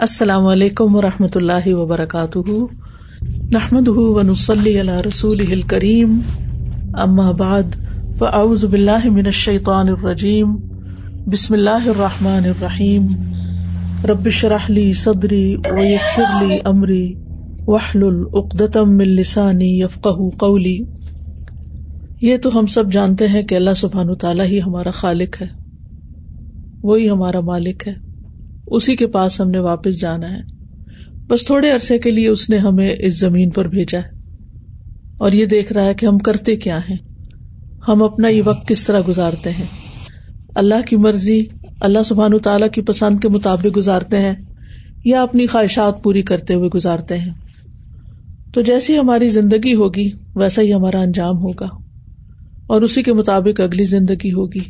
السلام علیکم و رحمۃ اللہ وبرکاتہ۔ نحمد ونسلی علی رسول کریم بعد، فاعوذ باللہ من الشیطان الرجیم۔ بسم اللہ الرحمٰن الرحیم۔ ربش رحلی صدری ویسر لی امری۔ وحل العقدم من لسانی یفقہ قولی۔ یہ تو ہم سب جانتے ہیں کہ اللہ سبحان تعالیٰ ہی ہمارا خالق ہے۔ وہی ہمارا مالک ہے۔ اسی کے پاس ہم نے واپس جانا ہے۔ بس تھوڑے عرصے کے لیے اس نے ہمیں اس زمین پر بھیجا ہے۔ اور یہ دیکھ رہا ہے کہ ہم کرتے کیا ہیں۔ ہم اپنا یہ وقت کس طرح گزارتے ہیں۔ اللہ کی مرضی، اللہ سبحان تعالیٰ کی پسند کے مطابق گزارتے ہیں یا اپنی خواہشات پوری کرتے ہوئے گزارتے ہیں۔ تو جیسی ہماری زندگی ہوگی، ویسا ہی ہمارا انجام ہوگا۔ اور اسی کے مطابق اگلی زندگی ہوگی۔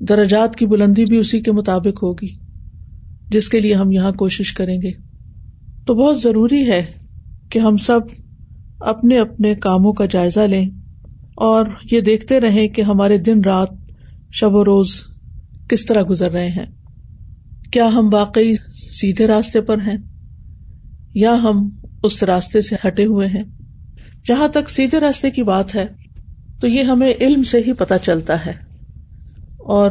درجات کی بلندی بھی اسی کے مطابق ہوگی۔ جس کے لیے ہم یہاں کوشش کریں گے۔ تو بہت ضروری ہے کہ ہم سب اپنے اپنے کاموں کا جائزہ لیں اور یہ دیکھتے رہیں کہ ہمارے دن رات، شب و روز کس طرح گزر رہے ہیں۔ کیا ہم واقعی سیدھے راستے پر ہیں؟ یا ہم اس راستے سے ہٹے ہوئے ہیں؟ جہاں تک سیدھے راستے کی بات ہے، تو یہ ہمیں علم سے ہی پتہ چلتا ہے۔ اور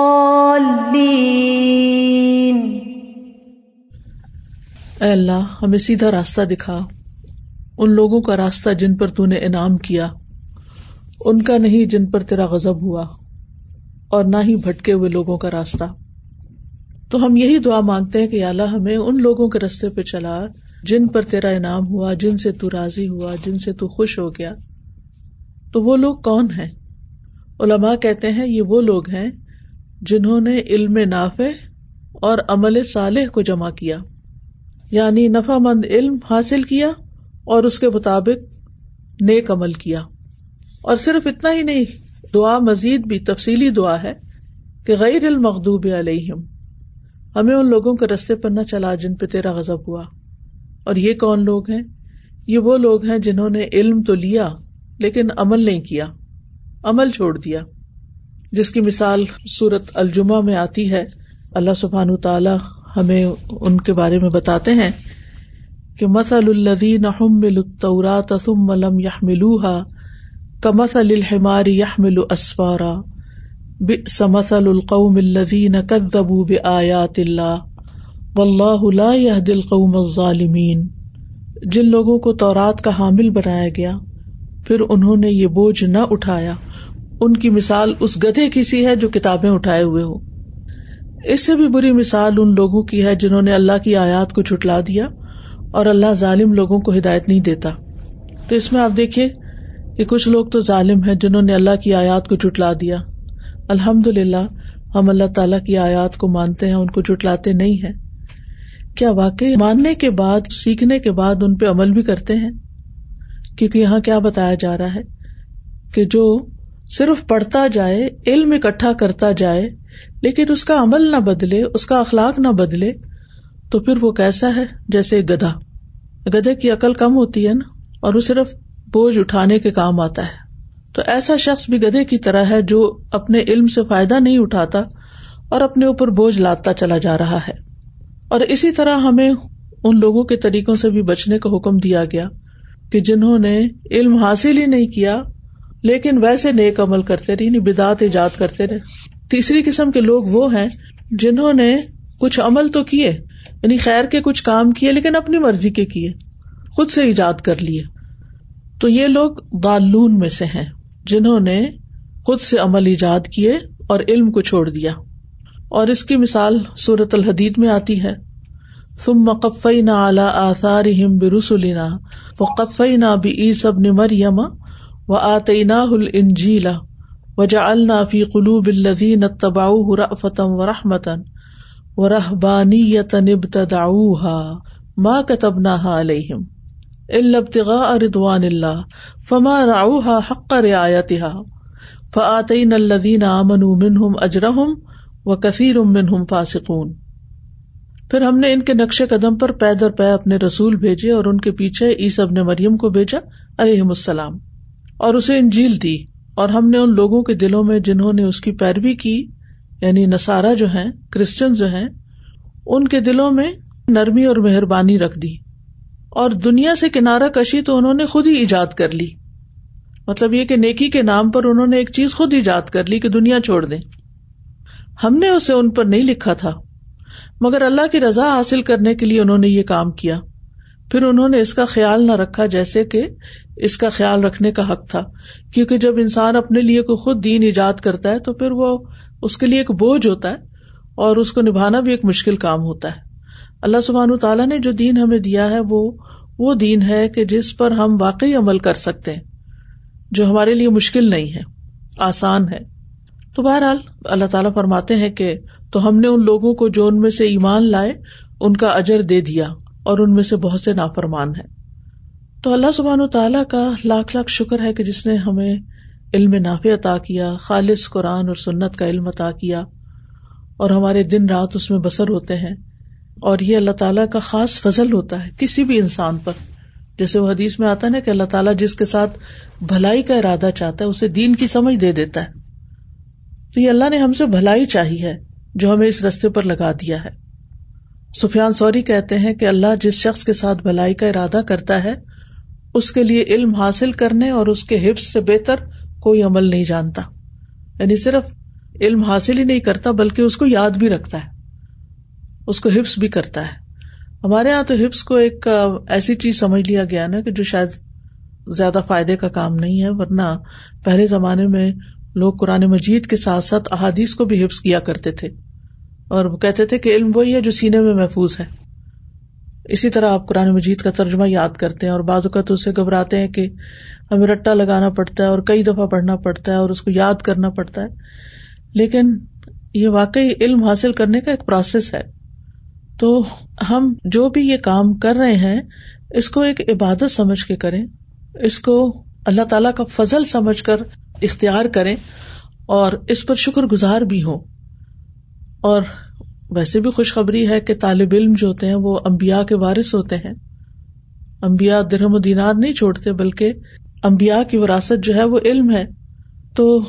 اے اللہ، ہمیں سیدھا راستہ دکھا۔ ان لوگوں کا راستہ جن پر تو نے انعام کیا، ان کا نہیں جن پر تیرا غزب ہوا، اور نہ ہی بھٹکے ہوئے لوگوں کا راستہ۔ تو ہم یہی دعا مانگتے ہیں کہ اللہ، ہمیں ان لوگوں کے رستے پہ چلا، جن پر تیرا انعام ہوا، جن سے تو راضی ہوا، جن سے تو خوش ہو گیا۔ تو وہ لوگ کون ہیں؟ علماء کہتے ہیں یہ وہ لوگ ہیں جنہوں نے علم نافع اور عمل صالح کو جمع کیا۔ یعنی نفع مند علم حاصل کیا اور اس کے مطابق نیک عمل کیا۔ اور صرف اتنا ہی نہیں، دعا مزید بھی تفصیلی دعا ہے کہ غیر المغدوب علیہم، ہمیں ان لوگوں کے رستے پر نہ چلا جن پہ تیرا غزب ہوا۔ اور یہ کون لوگ ہیں؟ یہ وہ لوگ ہیں جنہوں نے علم تو لیا لیکن عمل نہیں کیا، عمل چھوڑ دیا۔ جس کی مثال سورت الجمہ میں آتی ہے، اللہ سبحان تعالی ہمیں ان کے بارے میں بتاتے ہیں کہ مسل الدین الطورات ثم لم يحملوها كمثل الحمار يحمل اسفارا بئس مثل القوم الذين كذبوا بآيات الله والله لا يهدي القوم الظالمين جن لوگوں کو تورات کا حامل بنایا گیا پھر انہوں نے یہ بوجھ نہ اٹھایا ان کی مثال اس گدھے کی سی ہے جو کتابیں اٹھائے ہوئے ہو اس سے بھی بری مثال ان لوگوں کی ہے جنہوں نے اللہ کی آیات کو چھٹلا دیا اور اللہ ظالم لوگوں کو ہدایت نہیں دیتا۔ تو اس میں آپ دیکھیے کہ کچھ لوگ تو ظالم ہیں جنہوں نے اللہ کی آیات کو چٹلا دیا۔ الحمد للہ ہم اللہ تعالیٰ کی آیات کو مانتے ہیں، ان کو چٹلاتے نہیں ہیں۔ کیا واقعی ماننے کے بعد، سیکھنے کے بعد ان پہ عمل بھی کرتے ہیں؟ کیونکہ یہاں کیا بتایا جا رہا ہے کہ جو صرف پڑھتا جائے، علم اکٹھا کرتا جائے لیکن اس کا عمل نہ بدلے، اس کا اخلاق نہ بدلے، تو پھر وہ کیسا ہے؟ جیسے گدھا۔ گدھے کی عقل کم ہوتی ہے نا، اور وہ صرف بوجھ اٹھانے کے کام آتا ہے۔ تو ایسا شخص بھی گدھے کی طرح ہے جو اپنے علم سے فائدہ نہیں اٹھاتا اور اپنے اوپر بوجھ لاتا چلا جا رہا ہے۔ اور اسی طرح ہمیں ان لوگوں کے طریقوں سے بھی بچنے کا حکم دیا گیا کہ جنہوں نے علم حاصل ہی نہیں کیا، لیکن ویسے نیک عمل کرتے رہے یعنی بدعت ایجاد کرتے رہے۔ تیسری قسم کے لوگ وہ ہیں جنہوں نے کچھ عمل تو کیے یعنی خیر کے کچھ کام کیے، لیکن اپنی مرضی کے کیے، خود سے ایجاد کر لیے۔ تو یہ لوگ دالون میں سے ہیں، جنہوں نے خود سے عمل ایجاد کیے اور علم کو چھوڑ دیا۔ اور اس کی مثال سورت الحدید میں آتی ہے۔ تم مقفی نہ اعلی آثار ہم برسلینا و نہ بھی ای سب نے مریم و آتے نہ وجا النافی قلوب الدین تباؤ رفتم و رحمتن و رحبانی ابتدا ماں کتب نہ علیہم البتغاء رضوان اللہ فما راؤها حق رعایتها فآتین الذین آمنوا منهم اجرهم وکثیر منهم فاسقون پھر ہم نے ان کے نقش قدم پر پے در پے اپنے رسول بھیجے اور ان کے پیچھے عیسب نے مریم کو بھیجا علیہ السلام اور اسے انجیل دی اور ہم نے ان لوگوں کے دلوں میں جنہوں نے اس کی پیروی کی یعنی نسارا جو ہے کرسچن جو ہے ان کے دلوں میں نرمی اور مہربانی رکھ دی۔ اور دنیا سے کنارہ کشی تو انہوں نے خود ہی ایجاد کر لی۔ مطلب یہ کہ نیکی کے نام پر انہوں نے ایک چیز خود ایجاد کر لی کہ دنیا چھوڑ دیں۔ ہم نے اسے ان پر نہیں لکھا تھا، مگر اللہ کی رضا حاصل کرنے کے لیے انہوں نے یہ کام کیا۔ پھر انہوں نے اس کا خیال نہ رکھا جیسے کہ اس کا خیال رکھنے کا حق تھا، کیونکہ جب انسان اپنے لیے کوئی خود دین ایجاد کرتا ہے تو پھر وہ اس کے لیے ایک بوجھ ہوتا ہے اور اس کو نبھانا بھی ایک مشکل کام ہوتا ہے۔ اللہ سبحان تعالیٰ نے جو دین ہمیں دیا ہے، وہ وہ دین ہے کہ جس پر ہم واقعی عمل کر سکتے ہیں، جو ہمارے لیے مشکل نہیں ہے، آسان ہے۔ تو بہرحال اللہ تعالیٰ فرماتے ہیں کہ تو ہم نے ان لوگوں کو جو ان میں سے ایمان لائے، ان کا اجر دے دیا۔ اور ان میں سے بہت سے نافرمان ہے تو اللہ سبحان و تعالیٰ کا لاکھ لاکھ شکر ہے کہ جس نے ہمیں علم نافع عطا کیا، خالص قرآن اور سنت کا علم عطا کیا، اور ہمارے دن رات اس میں بسر ہوتے ہیں۔ اور یہ اللہ تعالیٰ کا خاص فضل ہوتا ہے کسی بھی انسان پر۔ جیسے وہ حدیث میں آتا ہے نا کہ اللہ تعالیٰ جس کے ساتھ بھلائی کا ارادہ چاہتا ہے، اسے دین کی سمجھ دے دیتا ہے۔ تو یہ اللہ نے ہم سے بھلائی چاہی ہے، جو ہمیں اس رستے پر لگا دیا ہے۔ سفیان سوری کہتے ہیں کہ اللہ جس شخص کے ساتھ بھلائی کا ارادہ کرتا ہے، اس کے لیے علم حاصل کرنے اور اس کے حفظ سے بہتر کوئی عمل نہیں جانتا۔ یعنی صرف علم حاصل ہی نہیں کرتا، بلکہ اس کو یاد بھی رکھتا ہے۔ اس کو حفظ بھی کرتا ہے۔ ہمارے یہاں تو حفظ کو ایک ایسی چیز سمجھ لیا گیا نا کہ جو شاید زیادہ فائدے کا کام نہیں ہے، ورنہ پہلے زمانے میں لوگ قرآن مجید کے ساتھ ساتھ احادیث کو بھی حفظ کیا کرتے تھے۔ اور وہ کہتے تھے کہ علم وہی ہے جو سینے میں محفوظ ہے۔ اسی طرح آپ قرآن مجید کا ترجمہ یاد کرتے ہیں اور بعض اوقات اس سے گھبراتے ہیں کہ ہمیں رٹا لگانا پڑتا ہے اور کئی دفعہ پڑھنا پڑتا ہے اور اس کو یاد کرنا پڑتا ہے۔ لیکن یہ واقعی علم حاصل کرنے کا ایک پروسیس ہے۔ تو ہم جو بھی یہ کام کر رہے ہیں، اس کو ایک عبادت سمجھ کے کریں۔ اس کو اللہ تعالیٰ کا فضل سمجھ کر اختیار کریں اور اس پر شکر گزار بھی ہوں۔ اور ویسے بھی خوشخبری ہے کہ طالب علم جو ہوتے ہیں وہ امبیا کے وارث ہوتے ہیں۔ امبیا درہم و دینار نہیں چھوڑتے بلکہ امبیا کی وراثت جو ہے وہ علم ہے۔ تو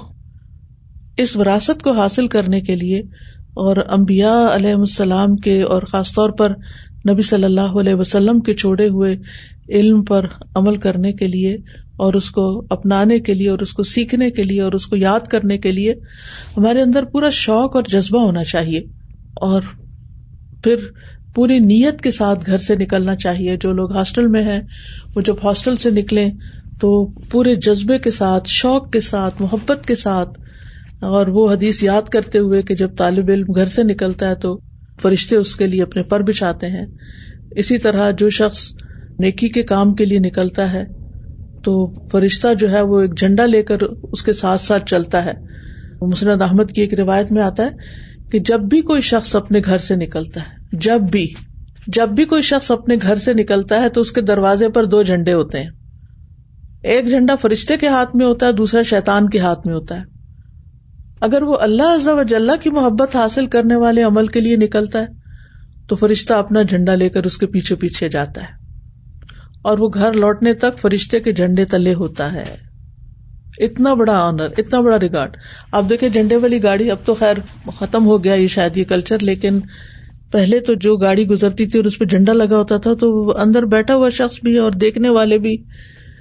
اس وراثت کو حاصل کرنے کے لیے اور امبیا علیہ السلام کے اور خاص طور پر نبی صلی اللہ علیہ وسلم کے چھوڑے ہوئے علم پر عمل کرنے کے لیے اور اس کو اپنانے کے لیے اور اس کو سیکھنے کے لیے اور اس کو یاد کرنے کے لیے ہمارے اندر پورا شوق اور جذبہ ہونا چاہیے اور پھر پوری نیت کے ساتھ گھر سے نکلنا چاہیے۔ جو لوگ ہاسٹل میں ہیں، وہ جب ہاسٹل سے نکلیں تو پورے جذبے کے ساتھ، شوق کے ساتھ، محبت کے ساتھ اور وہ حدیث یاد کرتے ہوئے کہ جب طالب علم گھر سے نکلتا ہے تو فرشتے اس کے لیے اپنے پر بچھاتے ہیں۔ اسی طرح جو شخص نیکی کے کام کے لیے نکلتا ہے تو فرشتہ جو ہے وہ ایک جھنڈا لے کر اس کے ساتھ ساتھ چلتا ہے۔ مسند احمد کی ایک روایت میں آتا ہے کہ جب بھی کوئی شخص اپنے گھر سے نکلتا ہے، جب بھی جب بھی کوئی شخص اپنے گھر سے نکلتا ہے تو اس کے دروازے پر دو جھنڈے ہوتے ہیں۔ ایک جھنڈا فرشتے کے ہاتھ میں ہوتا ہے، دوسرا شیتان کے ہاتھ میں ہوتا ہے۔ اگر وہ اللہ عز و جل کی محبت حاصل کرنے والے عمل کے لیے نکلتا ہے تو فرشتہ اپنا جھنڈا لے کر اس کے پیچھے پیچھے جاتا ہے۔ اور وہ گھر لوٹنے تک فرشتے کے جھنڈے تلے ہوتا ہے۔ اتنا بڑا آنر اتنا بڑا ریگارڈ آپ دیکھیں جھنڈے والی گاڑی اب تو خیر ختم ہو گیا یہ شاید یہ کلچر لیکن پہلے تو جو گاڑی گزرتی تھی اور اس پہ جھنڈا لگا ہوتا تھا، تو اندر بیٹھا ہوا شخص بھی اور دیکھنے والے بھی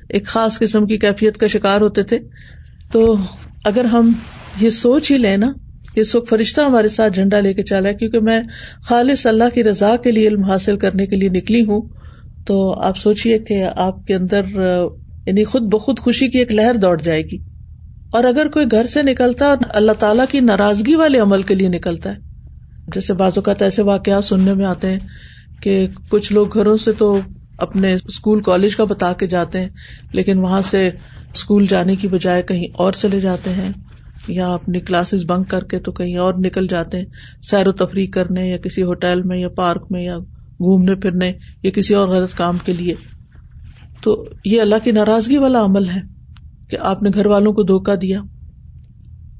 ایک خاص قسم کی کیفیت کا شکار ہوتے تھے۔ تو اگر ہم یہ سوچ ہی لیں نا اس وقت فرشتہ ہمارے ساتھ جھنڈا لے کے چلا ہے، کیونکہ میں خالص اللہ کی رضا کے لیے علم حاصل کرنے کے لیے نکلی ہوں۔ تو آپ سوچیے کہ آپ کے اندر یعنی خود بخود خوشی کی ایک لہر دوڑ جائے گی۔ اور اگر کوئی گھر سے نکلتا ہے اللہ تعالیٰ کی ناراضگی والے عمل کے لیے نکلتا ہے، جیسے بعض اوقات ایسے واقعات سننے میں آتے ہیں کہ کچھ لوگ گھروں سے تو اپنے اسکول، کالج کا بتا کے جاتے ہیں، لیکن وہاں سے اسکول جانے کی بجائے کہیں اور چلے جاتے ہیں، یا اپنی کلاسز بنک کر کے تو کہیں اور نکل جاتے ہیں، سیر و تفریح کرنے یا کسی ہوٹل میں یا پارک میں یا گھومنے پھرنے یا کسی اور غلط کام کے لیے۔ تو یہ اللہ کی ناراضگی والا عمل ہے کہ آپ نے گھر والوں کو دھوکا دیا۔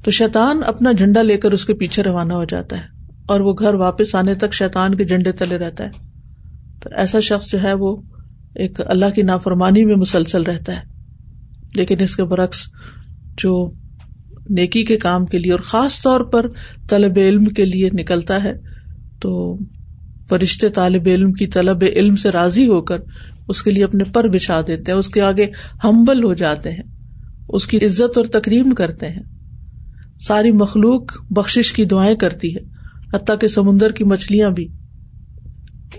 تو شیطان اپنا جھنڈا لے کر اس کے پیچھے روانہ ہو جاتا ہے اور وہ گھر واپس آنے تک شیطان کے جھنڈے تلے رہتا ہے۔ تو ایسا شخص جو ہے وہ ایک اللہ کی نافرمانی میں مسلسل رہتا ہے۔ لیکن اس کے برعکس جو نیکی کے کام کے لیے اور خاص طور پر طلب علم کے لیے نکلتا ہے تو فرشتے طالب علم کی طلب علم سے راضی ہو کر اس کے لیے اپنے پر بچھا دیتے ہیں، اس کے آگے ہمبل ہو جاتے ہیں، اس کی عزت اور تقریم کرتے ہیں۔ ساری مخلوق بخش کی دعائیں کرتی ہے، حتیٰ کہ سمندر کی مچھلیاں بھی۔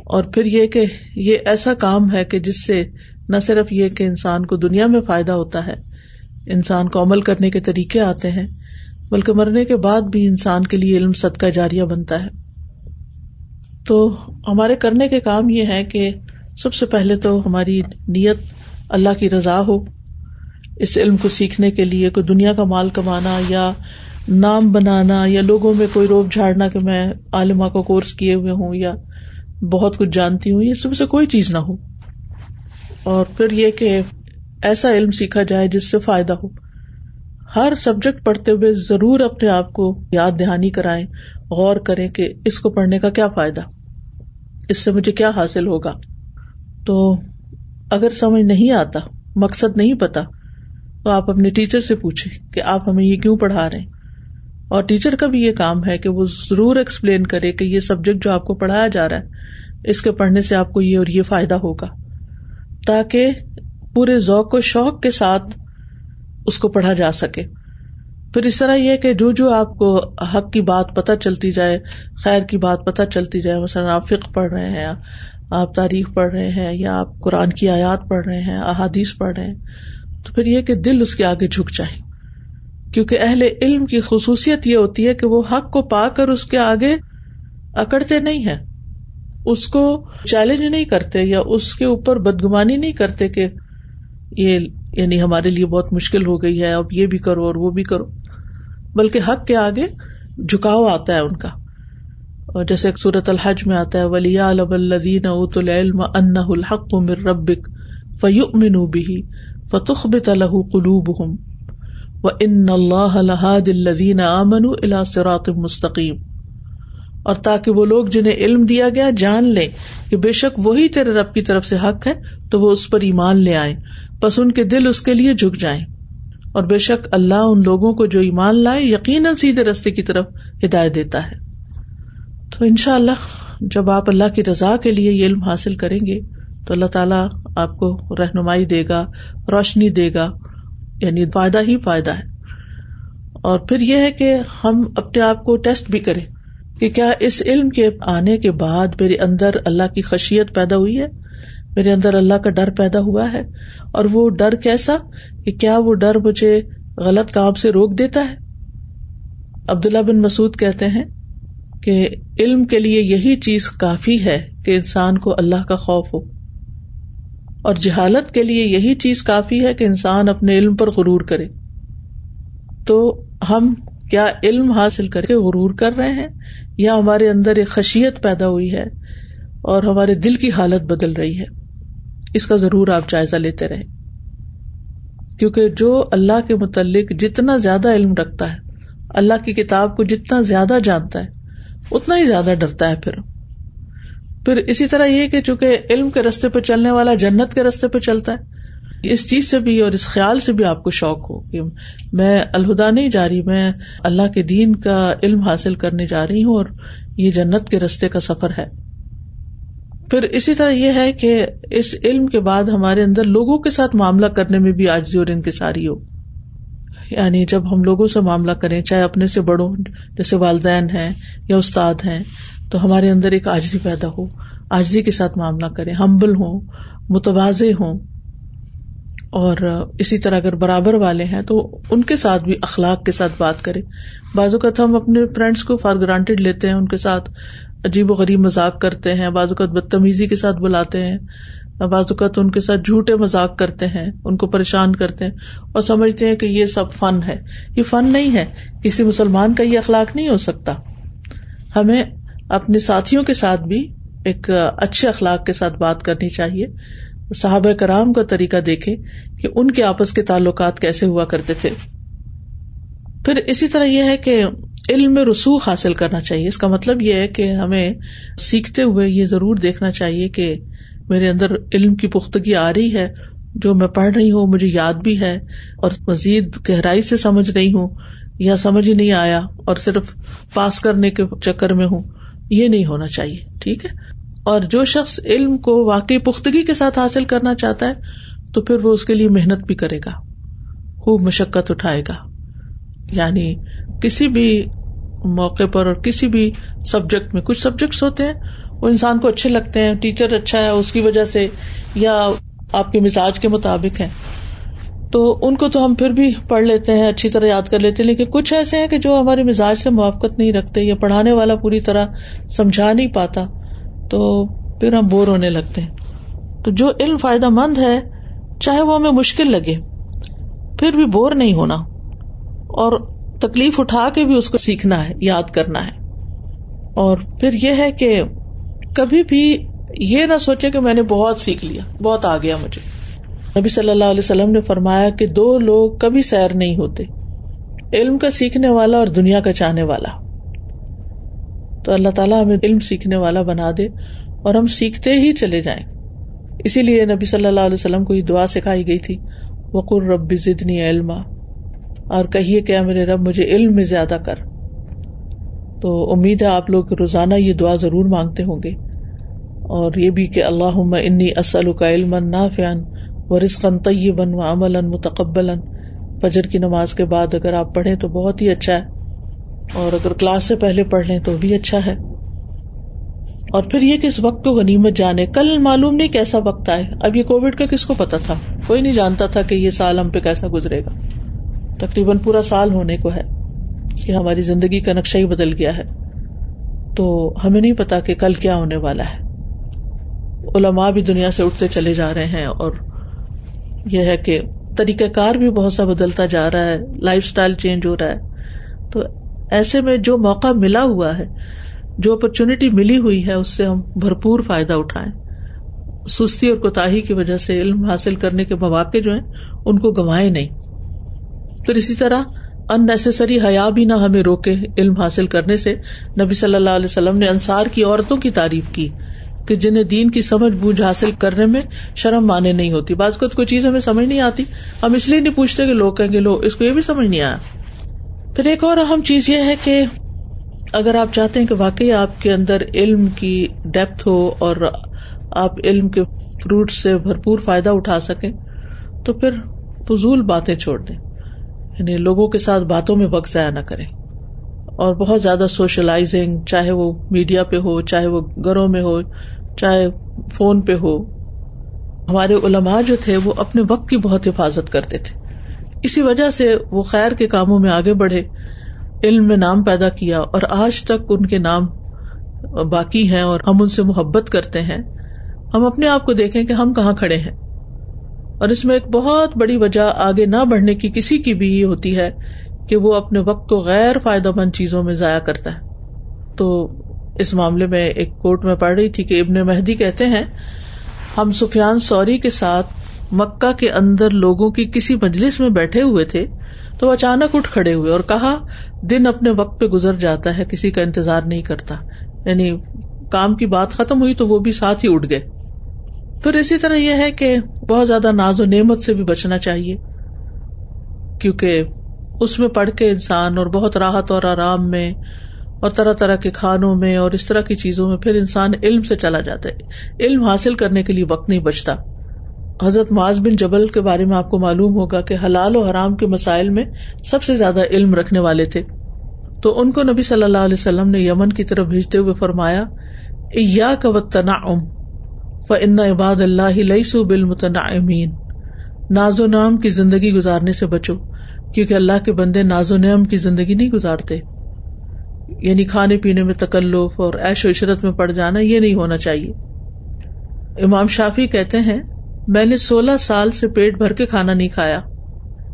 اور پھر یہ کہ یہ ایسا کام ہے کہ جس سے نہ صرف یہ کہ انسان کو دنیا میں فائدہ ہوتا ہے، انسان کو عمل کرنے کے طریقے آتے ہیں، بلکہ مرنے کے بعد بھی انسان کے لیے علم صدقہ جاریہ بنتا ہے۔ تو ہمارے کرنے کے کام یہ ہے کہ سب سے پہلے تو ہماری نیت اللہ کی رضا ہو، اس علم کو سیکھنے کے لیے کوئی دنیا کا مال کمانا یا نام بنانا یا لوگوں میں کوئی روپ جھاڑنا کہ میں عالمہ کو کورس کیے ہوئے ہوں یا بہت کچھ جانتی ہوں، یہ سب سے کوئی چیز نہ ہو۔ اور پھر یہ کہ ایسا علم سیکھا جائے جس سے فائدہ ہو۔ ہر سبجیکٹ پڑھتے ہوئے ضرور اپنے آپ کو یاد دہانی کرائیں، غور کریں کہ اس کو پڑھنے کا کیا فائدہ، اس سے مجھے کیا حاصل ہوگا۔ تو اگر سمجھ نہیں آتا، مقصد نہیں پتا، تو آپ اپنے ٹیچر سے پوچھیں کہ آپ ہمیں یہ کیوں پڑھا رہے ہیں۔ اور ٹیچر کا بھی یہ کام ہے کہ وہ ضرور ایکسپلین کرے کہ یہ سبجیکٹ جو آپ کو پڑھایا جا رہا ہے، اس کے پڑھنے سے آپ کو یہ اور یہ فائدہ ہوگا، تاکہ پورے ذوق و شوق کے ساتھ اس کو پڑھا جا سکے۔ پھر اس طرح یہ کہ جو جو آپ کو حق کی بات پتہ چلتی جائے، خیر کی بات پتہ چلتی جائے، مثلاً آپ فکر پڑھ رہے ہیں، آپ تاریخ پڑھ رہے ہیں یا آپ قرآن کی آیات پڑھ رہے ہیں، احادیث پڑھ رہے ہیں، تو پھر یہ کہ دل اس کے آگے جھک جائے۔ کیونکہ اہل علم کی خصوصیت یہ ہوتی ہے کہ وہ حق کو پا کر اس کے آگے اکڑتے نہیں ہے اس کو چیلنج نہیں کرتے یا اس کے اوپر بدگمانی نہیں کرتے کہ یہ یعنی ہمارے لیے بہت مشکل ہو گئی ہے، اب یہ بھی کرو اور وہ بھی کرو۔ بلکہ حق کے آگے جھکاؤ آتا ہے ان کا۔ اور جیسے صورت الحج میں آتا ہے ولی الدین ات العلم ان الحق مر ربک فیو منو بھی فتح بت الح قلوب ہم و ان اللہ الحاد الدین امن الاسرات مستقیم اور تاکہ وہ لوگ جنہیں علم دیا گیا جان لیں کہ بے شک وہی تیرے رب کی طرف سے حق ہے، تو وہ اس پر ایمان لے آئے بس ان کے دل اس کے لیے جھک جائیں۔ اور بے شک اللہ ان لوگوں کو جو ایمان لائے، یقیناً سیدھے رستے کی طرف ہدایت دیتا ہے۔ تو ان شاء اللہ جب آپ اللہ کی رضا کے لیے یہ علم حاصل کریں گے، تو اللہ تعالیٰ آپ کو رہنمائی دے گا، روشنی دے گا یعنی فائدہ ہی فائدہ ہے۔ اور پھر یہ ہے کہ ہم اپنے آپ کو ٹیسٹ بھی کریں۔ کہ کیا اس علم کے آنے کے بعد میرے اندر اللہ کی خشیت پیدا ہوئی ہے؟ میرے اندر اللہ کا ڈر پیدا ہوا ہے؟ اور وہ ڈر کیسا کہ کیا وہ ڈر مجھے غلط کام سے روک دیتا ہے؟ عبداللہ بن مسعود کہتے ہیں کہ علم کے لیے یہی چیز کافی ہے کہ انسان کو اللہ کا خوف ہو۔ اور جہالت کے لیے یہی چیز کافی ہے کہ انسان اپنے علم پر غرور کرے۔ تو ہم کیا علم حاصل کر کے غرور کر رہے ہیں یا ہمارے اندر ایک خشیت پیدا ہوئی ہے اور ہمارے دل کی حالت بدل رہی ہے؟ اس کا ضرور آپ جائزہ لیتے رہے کیونکہ جو اللہ کے متعلق جتنا زیادہ علم رکھتا ہے، اللہ کی کتاب کو جتنا زیادہ جانتا ہے، اتنا ہی زیادہ ڈرتا ہے پھر۔ پھر اسی طرح یہ کہ چونکہ علم کے رستے پہ چلنے والا جنت کے رستے پہ چلتا ہے اس چیز سے بھی اور اس خیال سے بھی آپ کو شوق ہو کہ میں الہدا نہیں جا رہی، میں اللہ کے دین کا علم حاصل کرنے جا رہی ہوں اور یہ جنت کے رستے کا سفر ہے۔ پھر اسی طرح یہ ہے کہ اس علم کے بعد ہمارے اندر لوگوں کے ساتھ معاملہ کرنے میں بھی آجزی اور انکساری ہو۔ یعنی جب ہم لوگوں سے معاملہ کریں، چاہے اپنے سے بڑوں، جیسے والدین ہیں یا استاد ہیں، تو ہمارے اندر ایک آجزی پیدا ہو۔ آجزی کے ساتھ معاملہ کریں ہمبل ہوں متوازے ہوں۔ اور اسی طرح اگر برابر والے ہیں تو ان کے ساتھ بھی اخلاق کے ساتھ بات کریں۔ بعض اوقات ہم اپنے فرینڈس کو فار گرانٹیڈ لیتے ہیں، ان کے ساتھ عجیب و غریب مذاق کرتے ہیں، بعض اوقات بدتمیزی کے ساتھ بلاتے ہیں، بعض اوقات ان کے ساتھ جھوٹے مذاق کرتے ہیں، ان کو پریشان کرتے ہیں اور سمجھتے ہیں کہ یہ سب فن ہے۔ یہ فن نہیں ہے۔ کسی مسلمان کا یہ اخلاق نہیں ہو سکتا۔ ہمیں اپنے ساتھیوں کے ساتھ بھی ایک اچھے اخلاق کے ساتھ بات کرنی چاہیے۔ صحابہ کرام کا طریقہ دیکھیں کہ ان کے آپس کے تعلقات کیسے ہوا کرتے تھے۔ پھر اسی طرح یہ ہے کہ علم میں رسوخ حاصل کرنا چاہیے۔ اس کا مطلب یہ ہے کہ ہمیں سیکھتے ہوئے یہ ضرور دیکھنا چاہیے کہ میرے اندر علم کی پختگی آ رہی ہے۔ جو میں پڑھ رہی ہوں، مجھے یاد بھی ہے اور مزید گہرائی سے سمجھ رہی ہوں یا سمجھ ہی نہیں آیا اور صرف پاس کرنے کے چکر میں ہوں، یہ نہیں ہونا چاہیے۔ ٹھیک ہے؟ اور جو شخص علم کو واقعی پختگی کے ساتھ حاصل کرنا چاہتا ہے، تو پھر وہ اس کے لیے محنت بھی کرے گا، خوب مشقت اٹھائے گا۔ یعنی کسی بھی موقع پر اور کسی بھی سبجیکٹ میں، کچھ سبجیکٹس ہوتے ہیں، وہ انسان کو اچھے لگتے ہیں، ٹیچر اچھا ہے، اس کی وجہ سے یا آپ کے مزاج کے مطابق ہے تو ان کو تو ہم پھر بھی پڑھ لیتے ہیں، اچھی طرح یاد کر لیتے ہیں، لیکن کچھ ایسے ہیں کہ جو ہمارے مزاج سے موافقت نہیں رکھتے یا پڑھانے والا پوری طرح سمجھا نہیں پاتا۔ تو پھر ہم بور ہونے لگتے ہیں۔ تو جو علم فائدہ مند ہے، چاہے وہ ہمیں مشکل لگے، پھر بھی بور نہیں ہونا۔ اور تکلیف اٹھا کے بھی اس کو سیکھنا ہے، یاد کرنا ہے۔ اور پھر یہ ہے کہ کبھی بھی یہ نہ سوچے کہ میں نے بہت سیکھ لیا، بہت آ گیا مجھے۔ نبی صلی اللہ علیہ وسلم نے فرمایا کہ دو لوگ کبھی سیر نہیں ہوتے، علم کا سیکھنے والا اور دنیا کا چاہنے والا۔ تو اللہ تعالیٰ ہمیں علم سیکھنے والا بنا دے اور ہم سیکھتے ہی چلے جائیں۔ اسی لیے نبی صلی اللہ علیہ وسلم کو یہ دعا سکھائی گئی تھی وقر رب ضدنی علما۔ اور کہیے کیا میرے رب، مجھے علم میں زیادہ کر۔ تو امید ہے آپ لوگ روزانہ یہ دعا ضرور مانگتے ہوں گے۔ اور یہ بھی کہ اللہ انی اسل کا علم نا فیان و رسقن طیبن و عمل متقبل فجر کی نماز کے بعد اگر آپ پڑھیں تو بہت ہی اچھا ہے۔ اور اگر کلاس سے پہلے پڑھ لیں تو بھی اچھا ہے۔ اور پھر یہ کس وقت کو غنیمت جانے، کل معلوم نہیں کیسا وقت آئے۔ اب یہ کووڈ کا کس کو پتا تھا؟ کوئی نہیں جانتا تھا کہ یہ سال ہم پہ کیسا گزرے گا۔ تقریباً پورا سال ہونے کو ہے کہ ہماری زندگی کا نقشہ ہی بدل گیا ہے۔ تو ہمیں نہیں پتا کہ کل کیا ہونے والا ہے۔ علماء بھی دنیا سے اٹھتے چلے جا رہے ہیں اور یہ ہے کہ طریقہ کار بھی بہت سا بدلتا جا رہا ہے لائف اسٹائل چینج ہو رہا ہے۔ تو ایسے میں جو موقع ملا ہوا ہے، جو اپرچونٹی ملی ہوئی ہے، اس سے ہم بھرپور فائدہ اٹھائیں۔ سستی اور کوتا کی وجہ سے علم حاصل کرنے کے مواقع جو ہیں، ان کو گنوائے نہیں۔ پھر اسی طرح ان نیسسری حیا بھی نہ ہمیں روکے علم حاصل کرنے سے۔ نبی صلی اللہ علیہ وسلم نے انصار کی عورتوں کی تعریف کی کہ جنہیں دین کی سمجھ بوجھ حاصل کرنے میں شرم مانے نہیں ہوتی۔ بعض کو کوئی چیز ہمیں سمجھ نہیں آتی۔ ہم اس لیے نہیں پوچھتے کہ لوگ کہیں گے لو اس کو یہ بھی سمجھ نہیں آیا۔ پھر ایک اور اہم چیز یہ ہے کہ اگر آپ چاہتے ہیں کہ واقعی آپ کے اندر علم کی ڈیپتھ ہو اور آپ علم کے فروٹ سے بھرپور فائدہ اٹھا سکیں، تو پھر فضول باتیں چھوڑ دیں۔ یعنی لوگوں کے ساتھ باتوں میں وقت ضائع نہ کریں۔ اور بہت زیادہ سوشلائزنگ چاہے وہ میڈیا پہ ہو، چاہے وہ گھروں میں ہو، چاہے فون پہ ہو۔ ہمارے علماء جو تھے وہ اپنے وقت کی بہت حفاظت کرتے تھے۔ اسی وجہ سے وہ خیر کے کاموں میں آگے بڑھے، علم میں نام پیدا کیا اور آج تک ان کے نام باقی ہیں اور ہم ان سے محبت کرتے ہیں۔ ہم اپنے آپ کو دیکھیں کہ ہم کہاں کھڑے ہیں۔ اور اس میں ایک بہت بڑی وجہ آگے نہ بڑھنے کی کسی کی بھی یہ ہوتی ہے کہ وہ اپنے وقت کو غیر فائدہ مند چیزوں میں ضائع کرتا ہے۔ تو اس معاملے میں ایک کوٹ میں پڑھ رہی تھی کہ ابن مہدی کہتے ہیں، ہم سفیان سوری کے ساتھ مکہ کے اندر لوگوں کی کسی مجلس میں بیٹھے ہوئے تھے تو اچانک اٹھ کھڑے ہوئے اور کہا، دن اپنے وقت پہ گزر جاتا ہے، کسی کا انتظار نہیں کرتا۔ یعنی کام کی بات ختم ہوئی تو وہ بھی ساتھ ہی اٹھ گئے۔ پھر اسی طرح یہ ہے کہ بہت زیادہ ناز و نعمت سے بھی بچنا چاہیے، کیونکہ اس میں پڑھ کے انسان اور بہت راحت اور آرام میں اور طرح طرح کے کھانوں میں اور اس طرح کی چیزوں میں پھر انسان علم سے چلا جاتا ہے۔ علم حاصل کرنے کے لیے وقت نہیں بچتا۔ حضرت معاذ بن جبل کے بارے میں آپ کو معلوم ہوگا کہ حلال و حرام کے مسائل میں سب سے زیادہ علم رکھنے والے تھے۔ تو ان کو نبی صلی اللہ علیہ وسلم نے یمن کی طرف بھیجتے ہوئے فرمایا یا کا تنا ام فن عباد اللہ لئیسو بالمتنا امین ناز و نام کی زندگی گزارنے سے بچو، کیونکہ اللہ کے بندے ناز و نعم کی زندگی نہیں گزارتے۔ یعنی کھانے پینے میں تکلف اور ایش و عشرت میں پڑ جانا یہ نہیں ہونا چاہیے۔ امام شافی کہتے ہیں میں نے سولہ سال سے پیٹ بھر کے کھانا نہیں کھایا۔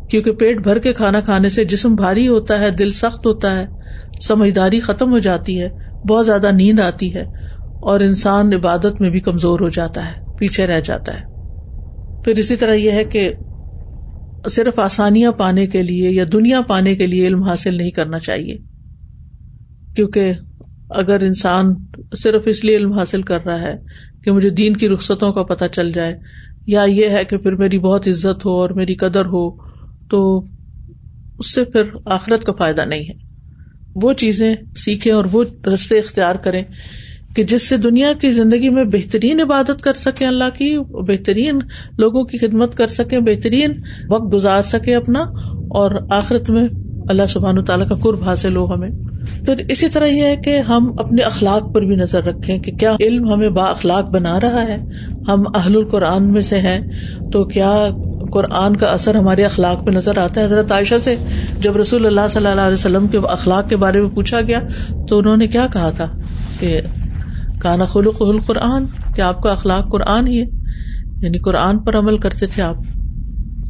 کیونکہ پیٹ بھر کے کھانا کھانے سے جسم بھاری ہوتا ہے، دل سخت ہوتا ہے، سمجھداری ختم ہو جاتی ہے، بہت زیادہ نیند آتی ہے اور انسان عبادت میں بھی کمزور ہو جاتا ہے، پیچھے رہ جاتا ہے۔ پھر اسی طرح یہ ہے کہ صرف آسانیاں پانے کے لیے یا دنیا پانے کے لیے علم حاصل نہیں کرنا چاہیے۔ کیونکہ اگر انسان صرف اس لیے علم حاصل کر رہا ہے کہ مجھے دین کی رخصتوں کا پتہ چل جائے یا یہ ہے کہ پھر میری بہت عزت ہو اور میری قدر ہو، تو اس سے پھر آخرت کا فائدہ نہیں ہے۔ وہ چیزیں سیکھیں اور وہ رستے اختیار کریں کہ جس سے دنیا کی زندگی میں بہترین عبادت کر سکے اللہ کی، بہترین لوگوں کی خدمت کر سکے بہترین وقت گزار سکے اپنا، اور آخرت میں اللہ سبحان تعالیٰ کا قرب حاصل ہو ہمیں۔ پھر اسی طرح یہ ہے کہ ہم اپنے اخلاق پر بھی نظر رکھیں کہ کیا علم ہمیں با اخلاق بنا رہا ہے۔ ہم اہل القرآن میں سے ہیں تو کیا قرآن کا اثر ہمارے اخلاق پہ نظر آتا ہے؟ حضرت عائشہ سے جب رسول اللہ صلی اللہ علیہ وسلم کے اخلاق کے بارے میں پوچھا گیا تو انہوں نے کیا کہا تھا کہ کانا خلق القرآن کیا آپ کا اخلاق قرآن ہی ہے۔ یعنی قرآن پر عمل کرتے تھے آپ۔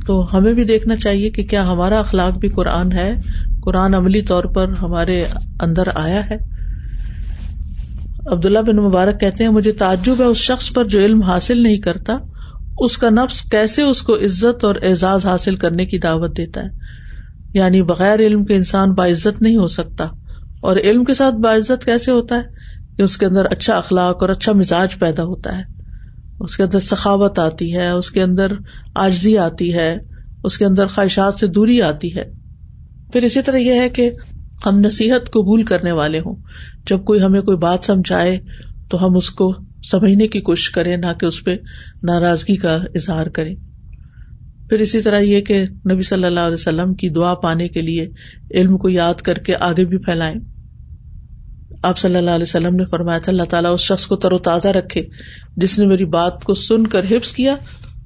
تو ہمیں بھی دیکھنا چاہیے کہ کیا ہمارا اخلاق بھی قرآن ہے۔ قرآن عملی طور پر ہمارے اندر آیا ہے۔ عبداللہ بن مبارک کہتے ہیں، مجھے تعجب ہے اس شخص پر جو علم حاصل نہیں کرتا۔ اس کا نفس کیسے اس کو عزت اور اعزاز حاصل کرنے کی دعوت دیتا ہے؟ یعنی بغیر علم کے انسان باعزت نہیں ہو سکتا۔ اور علم کے ساتھ باعزت کیسے ہوتا ہے؟ کہ اس کے اندر اچھا اخلاق اور اچھا مزاج پیدا ہوتا ہے۔ اس کے اندر سخاوت آتی ہے، اس کے اندر آجزی آتی ہے، اس کے اندر خواہشات سے دوری آتی ہے۔ پھر اسی طرح یہ ہے کہ ہم نصیحت قبول کرنے والے ہوں۔ جب کوئی ہمیں کوئی بات سمجھائے تو ہم اس کو سمجھنے کی کوشش کریں، نہ کہ اس پہ ناراضگی کا اظہار کریں۔ پھر اسی طرح یہ کہ نبی صلی اللہ علیہ وسلم کی دعا پانے کے لیے علم کو یاد کر کے آگے بھی پھیلائیں۔ آپ صلی اللہ علیہ وسلم نے فرمایا تھا، اللہ تعالیٰ اس شخص کو تر و تازہ رکھے۔ جس نے میری بات کو سن کر حفظ کیا،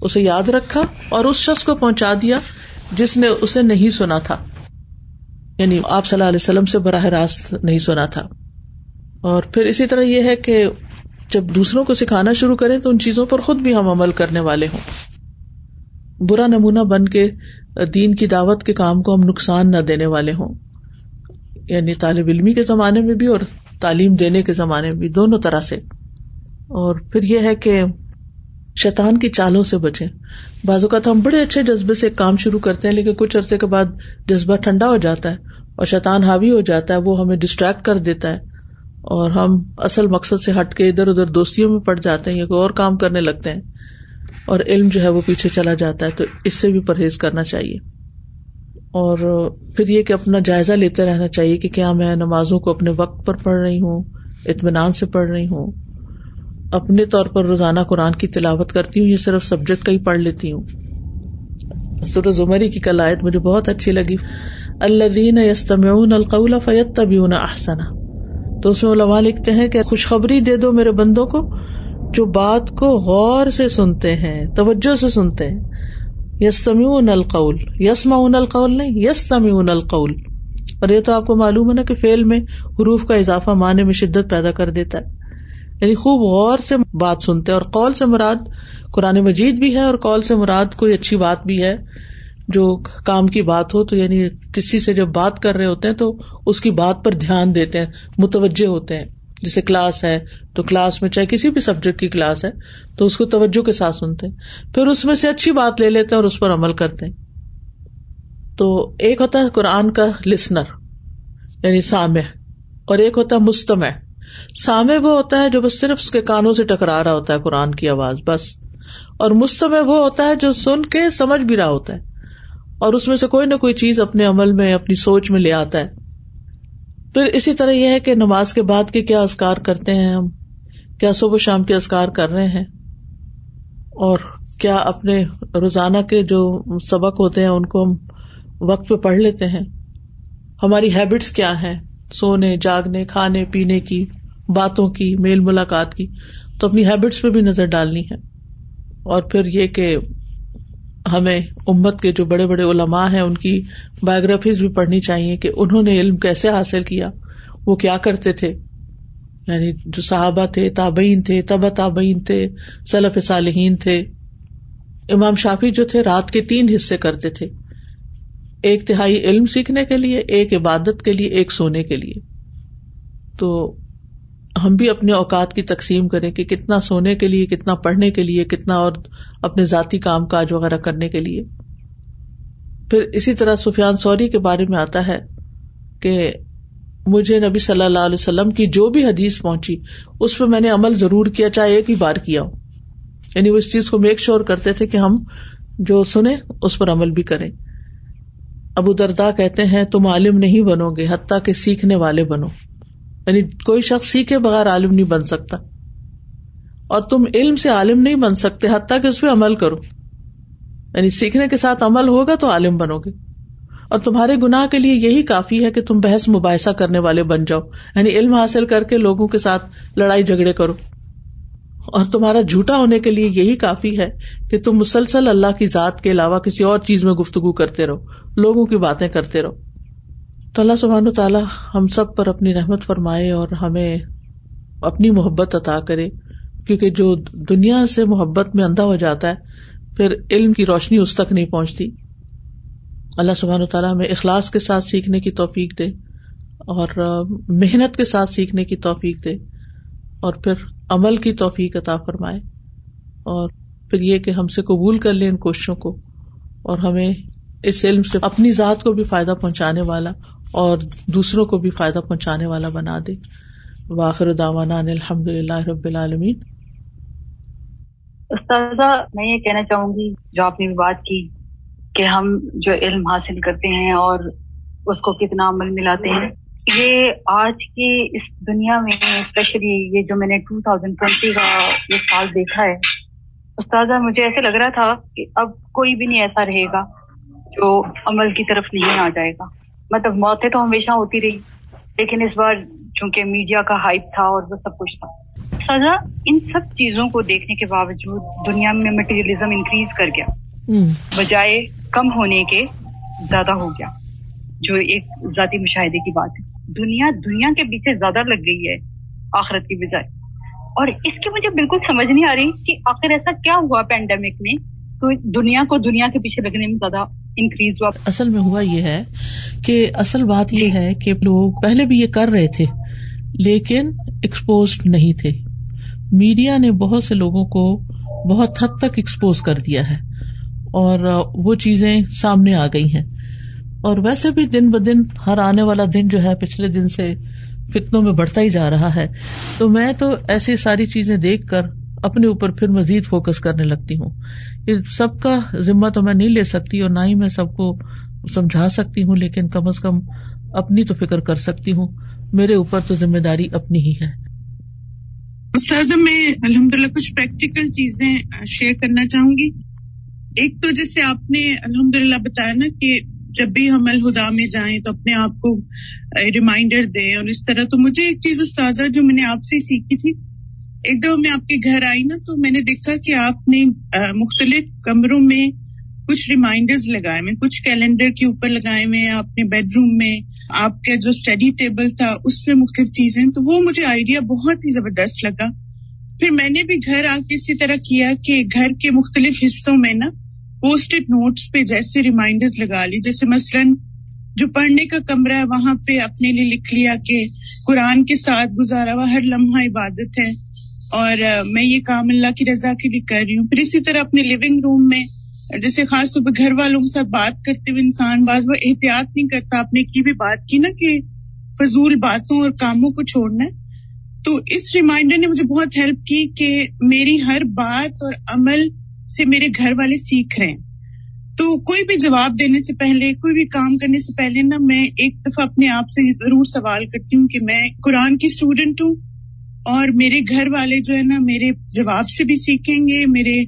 اسے یاد رکھا اور اس شخص کو پہنچا دیا جس نے اسے نہیں سنا تھا۔ یعنی آپ صلی اللہ علیہ وسلم سے براہ راست نہیں سنا تھا۔ اور پھر اسی طرح یہ ہے کہ جب دوسروں کو سکھانا شروع کریں تو ان چیزوں پر خود بھی ہم عمل کرنے والے ہوں۔ برا نمونہ بن کے دین کی دعوت کے کام کو ہم نقصان نہ دینے والے ہوں۔ یعنی طالب علمی کے زمانے میں بھی اور تعلیم دینے کے زمانے میں بھی دونوں طرح سے۔ اور پھر یہ ہے کہ شیطان کی چالوں سے بچے بعض اوقات ہم بڑے اچھے جذبے سے کام شروع کرتے ہیں، لیکن کچھ عرصے کے بعد جذبہ ٹھنڈا ہو جاتا ہے اور شیطان حاوی ہو جاتا ہے، وہ ہمیں ڈسٹریکٹ کر دیتا ہے۔ اور ہم اصل مقصد سے ہٹ کے ادھر ادھر دوستیوں میں پڑ جاتے ہیں یا کوئی اور کام کرنے لگتے ہیں اور علم جو ہے وہ پیچھے چلا جاتا ہے، تو اس سے بھی پرہیز کرنا چاہیے۔ اور پھر یہ کہ اپنا جائزہ لیتے رہنا چاہیے کہ کیا میں نمازوں کو اپنے وقت پر پڑھ رہی ہوں، اطمینان سے پڑھ رہی ہوں۔ اپنے طور پر روزانہ قرآن کی تلاوت کرتی ہوں یا صرف سبجیکٹ کا ہی پڑھ لیتی ہوں۔ سورج عمری کی کلائت مجھے بہت اچھی لگی۔ اللہ دین یستم القول فیت طبی احسنا تو اس میں علماء لکھتے ہیں کہ خوشخبری دے دو میرے بندوں کو جو بات کو غور سے سنتے ہیں، توجہ سے سنتے ہیں۔ یسمی القول یسما القول نہیں یسمی القول۔ اور یہ تو آپ کو معلوم ہے نا کہ فیل میں حروف کا اضافہ معنی میں شدت پیدا کر دیتا ہے۔ یعنی خوب غور سے بات سنتے اور قول سے مراد قرآن مجید بھی ہے اور قول سے مراد کوئی اچھی بات بھی ہے۔ جو کام کی بات ہو تو یعنی کسی سے جب بات کر رہے ہوتے ہیں تو اس کی بات پر دھیان دیتے ہیں، متوجہ ہوتے ہیں۔ جیسے کلاس ہے، تو کلاس میں چاہے کسی بھی سبجیکٹ کی کلاس ہے، تو اس کو توجہ کے ساتھ سنتے ہیں۔ پھر اس میں سے اچھی بات لے لیتے ہیں اور اس پر عمل کرتے ہیں۔ تو ایک ہوتا ہے قرآن کا لسنر یعنی سامع، اور ایک ہوتا ہے مستمع۔ سامع وہ ہوتا ہے جو بس صرف اس کے کانوں سے ٹکرا رہا ہوتا ہے قرآن کی آواز، بس۔ اور مستمع وہ ہوتا ہے جو سن کے سمجھ بھی رہا ہوتا ہے۔ اور اس میں سے کوئی نہ کوئی چیز اپنے عمل میں، اپنی سوچ میں لے آتا ہے۔ پھر اسی طرح یہ ہے کہ نماز کے بعد کے کیا ازکار کرتے ہیں ہم؟ کیا صبح شام کے ازکار کر رہے ہیں؟ اور کیا اپنے روزانہ کے جو سبق ہوتے ہیں ان کو ہم وقت پہ پڑھ لیتے ہیں؟ ہماری ہیبٹس کیا ہیں؟ سونے، جاگنے، کھانے، پینے کی، باتوں کی، میل ملاقات کی، تو اپنی ہیبٹس پہ بھی نظر ڈالنی ہے۔ اور پھر یہ کہ ہمیں امت کے جو بڑے بڑے علماء ہیں، ان کی بایوگرافیز بھی پڑھنی چاہیے کہ انہوں نے علم کیسے حاصل کیا، وہ کیا کرتے تھے؟ یعنی جو صحابہ تھے، تابعین تھے تبا تابعین تھے، سلف صالحین تھے۔ امام شافی جو تھے، رات کے تین حصے کرتے تھے۔ ایک تہائی علم سیکھنے کے لیے، ایک عبادت کے لیے، ایک سونے کے لیے۔ تو ہم بھی اپنے اوقات کی تقسیم کریں کہ کتنا سونے کے لیے، کتنا پڑھنے کے لیے، کتنا اور اپنے ذاتی کام کاج وغیرہ کرنے کے لیے۔ پھر اسی طرح سفیان سوری کے بارے میں آتا ہے کہ مجھے نبی صلی اللہ علیہ وسلم کی جو بھی حدیث پہنچی، اس پہ میں نے عمل ضرور کیا، چاہے ایک ہی بار کیا ہو۔ یعنی وہ اس چیز کو میک شیور کرتے تھے کہ ہم جو سنیں، اس پر عمل بھی کریں۔ ابو دردا کہتے ہیں، تم عالم نہیں بنو گے، حتیٰ کہ سیکھنے والے بنو۔ یعنی کوئی شخص سیکھے بغیر عالم نہیں بن سکتا اور تم علم سے عالم نہیں بن سکتے، حتیٰ کہ اس پہ عمل کرو۔ یعنی سیکھنے کے ساتھ عمل ہوگا تو عالم بنو گے۔ اور تمہارے گناہ کے لیے یہی کافی ہے کہ تم بحث مباحثہ کرنے والے بن جاؤ۔ یعنی علم حاصل کر کے لوگوں کے ساتھ لڑائی جھگڑے کرو۔ اور تمہارا جھوٹا ہونے کے لیے یہی کافی ہے کہ تم مسلسل اللہ کی ذات کے علاوہ کسی اور چیز میں گفتگو کرتے رہو، لوگوں کی باتیں کرتے رہو۔ تو اللہ سبحان تعالیٰ ہم سب پر اپنی رحمت فرمائے اور ہمیں اپنی محبت عطا کرے، کیونکہ جو دنیا سے محبت میں اندھا ہو جاتا ہے، پھر علم کی روشنی اس تک نہیں پہنچتی۔ اللہ سبحان تعالیٰ ہمیں اخلاص کے ساتھ سیکھنے کی توفیق دے اور محنت کے ساتھ سیکھنے کی توفیق دے اور پھر عمل کی توفیق عطا فرمائے اور پھر یہ کہ ہم سے قبول کر لیں ان کوششوں کو اور ہمیں اس علم سے اپنی ذات کو بھی فائدہ پہنچانے والا اور دوسروں کو بھی فائدہ پہنچانے والا بنا دے۔ واخر داوانا الحمد للہ رب العالمین۔ استاذہ، میں یہ کہنا چاہوں گی، جو آپ نے بھی بات کی کہ ہم جو علم حاصل کرتے ہیں اور اس کو کتنا عمل ملاتے ہیں، یہ آج کی اس دنیا میں اسپیشلی یہ جو میں نے ٹو تھاؤزینڈ ٹوینٹی کا یہ سال دیکھا ہے، استاذہ، مجھے ایسے لگ رہا تھا کہ اب کوئی بھی نہیں ایسا رہے گا۔ جو عمل کی طرف نہیں آ جائے گا۔ مطلب موتیں تو ہمیشہ ہوتی رہی لیکن اس بار چونکہ میڈیا کا ہائپ تھا اور وہ سب کچھ تھا۔ سزا ان سب چیزوں کو دیکھنے کے باوجود دنیا میں مٹیریلزم انکریز کر گیا۔ بجائے کم ہونے کے زیادہ ہو گیا جو ایک ذاتی مشاہدے کی بات ہے۔ دنیا دنیا کے پیچھے زیادہ لگ گئی ہے آخرت کی بجائے۔ اور اس کی مجھے بالکل سمجھ نہیں آ رہی کہ آخر ایسا کیا ہوا پینڈیمک میں۔ تو دنیا کو دنیا کے پیچھے لگنے میں زیادہ انکریز ہوا۔ اصل میں ہوا یہ ہے کہ اصل بات یہ ہے کہ لوگ پہلے بھی یہ کر رہے تھے لیکن ایکسپوز نہیں تھے۔ میڈیا نے بہت سے لوگوں کو بہت حد تک ایکسپوز کر دیا ہے اور وہ چیزیں سامنے آ گئی ہیں۔ اور ویسے بھی دن ب دن ہر آنے والا دن جو ہے پچھلے دن سے فتنوں میں بڑھتا ہی جا رہا ہے۔ تو میں تو ایسی ساری چیزیں دیکھ کر اپنے اوپر پھر مزید فوکس کرنے لگتی ہوں۔ یہ سب کا ذمہ تو میں نہیں لے سکتی اور نہ ہی میں سب کو سمجھا سکتی ہوں، لیکن کم از کم اپنی تو فکر کر سکتی ہوں۔ میرے اوپر تو ذمہ داری اپنی ہی ہے۔ استاذ میں الحمد للہ کچھ پریکٹیکل چیزیں شیئر کرنا چاہوں گی۔ ایک تو جیسے آپ نے الحمد للہ بتایا نا کہ جب بھی ہم الہدا میں جائیں تو اپنے آپ کو ریمائنڈر دیں۔ اور اس طرح تو مجھے ایک چیز استاذہ جو میں نے آپ سے سیکھی تھی ایک دفعہ میں آپ کے گھر آئی نا، تو میں نے دیکھا کہ آپ نے مختلف کمروں میں کچھ ریمائنڈر لگائے ہوئے کچھ کیلنڈر کے اوپر لگائے ہوئے آپ نے بیڈ روم میں، آپ کا جو اسٹڈی ٹیبل تھا، اس میں مختلف چیزیں تو وہ مجھے آئیڈیا بہت ہی زبردست لگا۔ پھر میں نے بھی گھر آ کے اسی طرح کیا کہ گھر کے مختلف حصوں میں نا پوسٹڈ نوٹس پہ جیسے ریمائنڈر لگا لی۔ جیسے مثلاً جو پڑھنے کا کمرہ ہے، وہاں پہ اپنے لیے لکھ لیا کہ قرآن کے ساتھ گزارا ہوا ہر لمحہ عبادت ہے۔ اور میں یہ کام اللہ کی رضا کے لیے کر رہی ہوں۔ پھر اسی طرح اپنے لیونگ روم میں، جیسے خاص طور پہ گھر والوں کے ساتھ بات کرتے ہوئے انسان بعض وہ احتیاط نہیں کرتا آپ نے کی بھی بات کی نا کہ فضول باتوں اور کاموں کو چھوڑنا۔ تو اس ریمائنڈر نے مجھے بہت ہیلپ کی کہ میری ہر بات اور عمل سے میرے گھر والے سیکھ رہے ہیں۔ تو کوئی بھی جواب دینے سے پہلے، کوئی بھی کام کرنے سے پہلے نا، میں ایک دفعہ اپنے آپ سے ضرور سوال کرتی ہوں کہ میں قرآن کی اسٹوڈینٹ ہوں۔ اور میرے گھر والے جو ہے نا میرے جواب سے بھی سیکھیں گے، میرے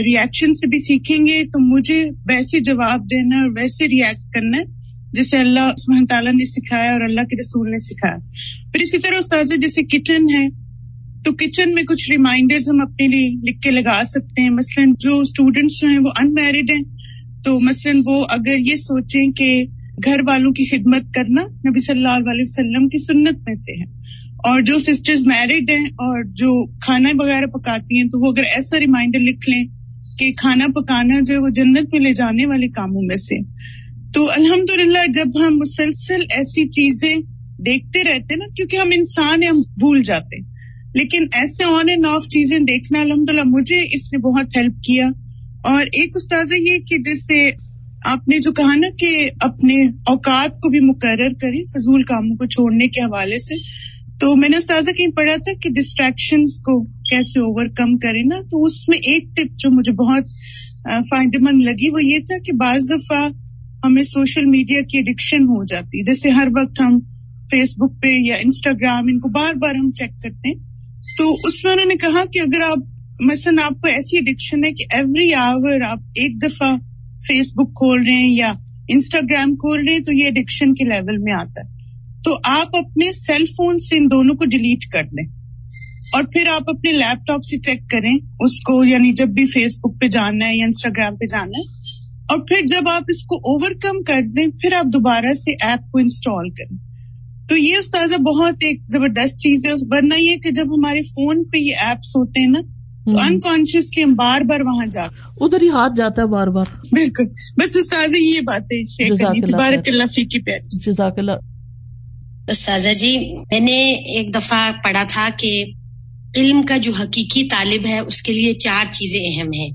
ریئیکشن سے بھی سیکھیں گے، تو مجھے ویسے جواب دینا اور ویسے ریئیکٹ کرنا ہے جیسے اللہ سبحانہ تعالیٰ نے سکھایا اور اللہ کے رسول نے سکھایا۔ پھر اسی طرح استاذ، جیسے کچن ہے، تو کچن میں کچھ ریمائنڈر ہم اپنے لیے لکھ کے لگا سکتے ہیں۔ مثلاً جو اسٹوڈینٹس جو ہیں وہ ان میرڈ ہیں، تو مثلاً وہ اگر یہ سوچیں کہ گھر والوں کی خدمت کرنا نبی صلی اللہ علیہ وسلم کی سنت میں سے ہے۔ اور جو سسٹرز میرڈ ہیں اور جو کھانا وغیرہ پکاتی ہیں تو وہ اگر ایسا ریمائنڈر لکھ لیں کہ کھانا پکانا جو ہے وہ جنت میں لے جانے والے کاموں میں سے۔ تو الحمد للہ جب ہم مسلسل ایسی چیزیں دیکھتے رہتے نا، کیونکہ ہم انسان ہیں، ہم بھول جاتے لیکن ایسے آن اینڈ آف چیزیں دیکھنا الحمد للہ مجھے اس نے بہت ہیلپ کیا۔ اور ایک استاذہ یہ کہ جیسے آپ نے جو کہا نا کہ اپنے اوقات کو بھی مقرر کریں فضول کاموں کو چھوڑنے کے حوالے سے تو میں نے استاذہ کہیں پڑھا تھا کہ ڈسٹریکشن کو کیسے اوور کم کرے نا، تو اس میں ایک ٹپ جو مجھے بہت فائدے مند لگی، وہ یہ تھا کہ بعض دفعہ ہمیں سوشل میڈیا کی اڈکشن ہو جاتی جیسے ہر وقت ہم فیس بک پہ یا انسٹاگرام ان کو بار بار ہم چیک کرتے ہیں۔ تو اس میں انہوں نے کہا کہ اگر آپ، مثلاً آپ کو ایسی اڈکشن ہے کہ ایوری آور آپ ایک دفعہ فیس بک کھول رہے ہیں یا انسٹاگرام کھول رہے ہیں، تو یہ اڈکشن کے لیول میں آتا ہے۔ تو آپ اپنے سیل فون سے ان دونوں کو ڈیلیٹ کر دیں اور پھر آپ اپنے لیپ ٹاپ سے چیک کریں اس کو یعنی جب بھی فیس بک پہ جانا ہے یا انسٹاگرام پہ جانا ہے اور پھر جب آپ اس کو اوور کم کر دیں پھر آپ دوبارہ سے ایپ کو انسٹال کریں۔ تو یہ استاذہ بہت ایک زبردست چیز ہے ورنہ یہ کہ جب ہمارے فون پہ یہ ایپس ہوتے ہیں نا تو انکانشیسلی ہم بار بار وہاں جاتے ادھر ہی ہاتھ جاتا ہے بار بار۔ بالکل۔ بس استاذ یہ باتیں جزاک اللہ۔ استاذہ جی میں نے ایک دفعہ پڑھا تھا کہ علم کا جو حقیقی طالب ہے اس کے لیے چار چیزیں اہم ہیں۔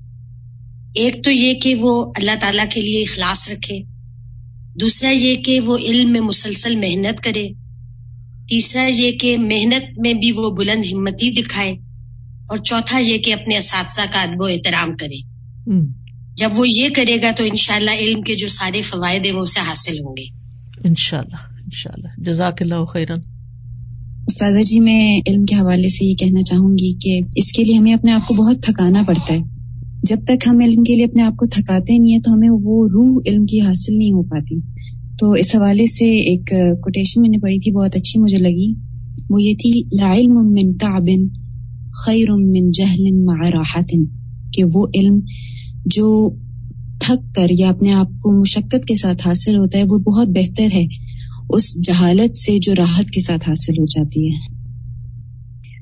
ایک تو یہ کہ وہ اللہ تعالیٰ کے لیے اخلاص رکھے۔ دوسرا یہ کہ وہ علم میں مسلسل محنت کرے۔ تیسرا یہ کہ محنت میں بھی وہ بلند ہمتی دکھائے۔ اور چوتھا یہ کہ اپنے اساتذہ کا ادب و احترام کرے۔ جب وہ یہ کرے گا تو انشاءاللہ علم کے جو سارے فوائد ہیں وہ اسے حاصل ہوں گے۔ انشاءاللہ۔ انشاءاللہ. جزاک اللہ خیرن استاذہ جی میں علم کے حوالے سے یہ کہنا چاہوں گی کہ اس کے لیے ہمیں اپنے آپ کو بہت تھکانا پڑتا ہے۔ جب تک ہم علم کے لیے اپنے آپ کو تھکاتے نہیں ہیں، تو ہمیں وہ روح علم کی حاصل نہیں ہو پاتی۔ تو اس حوالے سے ایک کوٹیشن میں نے پڑھی تھی، بہت اچھی مجھے لگی۔ وہ یہ تھی، لا علم من تعب خیر من جہل مع راحت، کہ وہ علم جو تھک کر یا اپنے آپ کو مشقت کے ساتھ حاصل ہوتا ہے، وہ بہت بہتر ہے۔ اس جہالت سے جو راحت کے ساتھ حاصل ہو جاتی ہے۔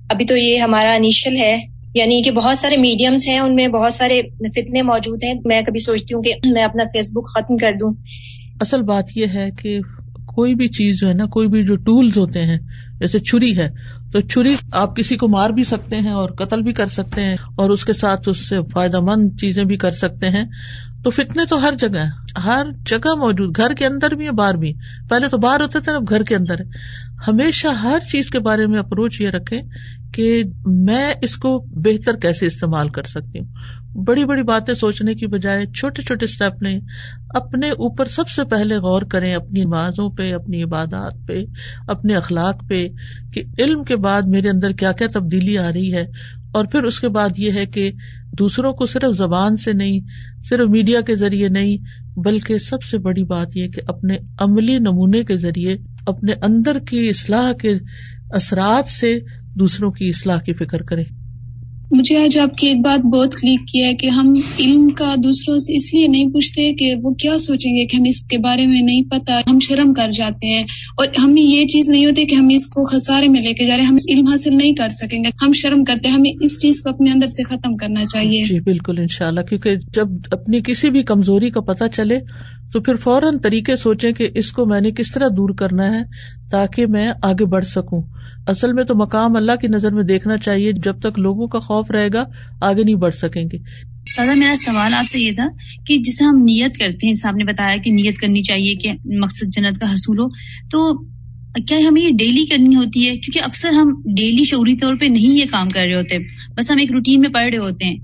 ابھی تو یہ ہمارا انیشل ہے یعنی کہ بہت سارے میڈیمس ہیں ان میں بہت سارے فتنے موجود ہیں۔ میں کبھی سوچتی ہوں کہ میں اپنا فیس بک ختم کر دوں۔ اصل بات یہ ہے کہ کوئی بھی چیز جو ہے نا، کوئی بھی جو ٹولس ہوتے ہیں، جیسے چھری ہے، تو چھری آپ کسی کو مار بھی سکتے ہیں اور قتل بھی کر سکتے ہیں اور اس کے ساتھ اس سے فائدہ مند چیزیں بھی کر سکتے ہیں۔ تو فتنے تو ہر جگہ ہر جگہ موجود، گھر کے اندر بھی ہے باہر بھی۔ پہلے تو باہر ہوتے تھے نا گھر کے اندر ہے ہمیشہ ہر چیز کے بارے میں اپروچ یہ رکھے کہ میں اس کو بہتر کیسے استعمال کر سکتی ہوں۔ بڑی بڑی باتیں سوچنے کی بجائے چھوٹے چھوٹے اسٹیپ لیں، اپنے اوپر سب سے پہلے غور کریں اپنی نمازوں پہ، اپنی عبادات پہ، اپنے اخلاق پہ کہ علم کے بعد میرے اندر کیا کیا تبدیلی آ رہی ہے۔ اور پھر اس کے بعد یہ ہے کہ دوسروں کو صرف زبان سے نہیں، صرف میڈیا کے ذریعے نہیں، بلکہ سب سے بڑی بات یہ کہ اپنے عملی نمونے کے ذریعے اپنے اندر کی اصلاح کے اثرات سے دوسروں کی اصلاح کی فکر کرے مجھے آج آپ کی ایک بات بہت کلک کی ہے کہ ہم علم کا دوسروں سے اس لیے نہیں پوچھتے کہ وہ کیا سوچیں گے کہ ہمیں اس کے بارے میں نہیں پتا ہم شرم کر جاتے ہیں۔ اور ہمیں یہ چیز نہیں ہوتی کہ ہم اس کو خسارے میں لے کے جا رہے ہیں ہم علم حاصل نہیں کر سکیں گے۔ ہم شرم کرتے ہیں ہمیں اس چیز کو اپنے اندر سے ختم کرنا چاہیے۔ جی بالکل ان شاء اللہ کیونکہ جب اپنی کسی بھی کمزوری کا پتہ چلے تو پھر فوراً طریقے سوچیں کہ اس کو میں نے کس طرح دور کرنا ہے تاکہ میں آگے بڑھ سکوں۔ اصل میں تو مقام اللہ کی نظر میں دیکھنا چاہیے جب تک لوگوں کا خوف رہے گا آگے نہیں بڑھ سکیں گے۔ سزا میرا سوال آپ سے یہ تھا کہ جسے ہم نیت کرتے ہیں صاحب نے بتایا کہ نیت کرنی چاہیے کہ مقصد جنت کا حصول ہو تو کیا ہمیں یہ ڈیلی کرنی ہوتی ہے؟ کیونکہ اکثر ہم ڈیلی شعوری طور پہ نہیں یہ کام کر رہے ہوتے بس ہم ایک روٹین میں پڑھ رہے ہوتے ہیں۔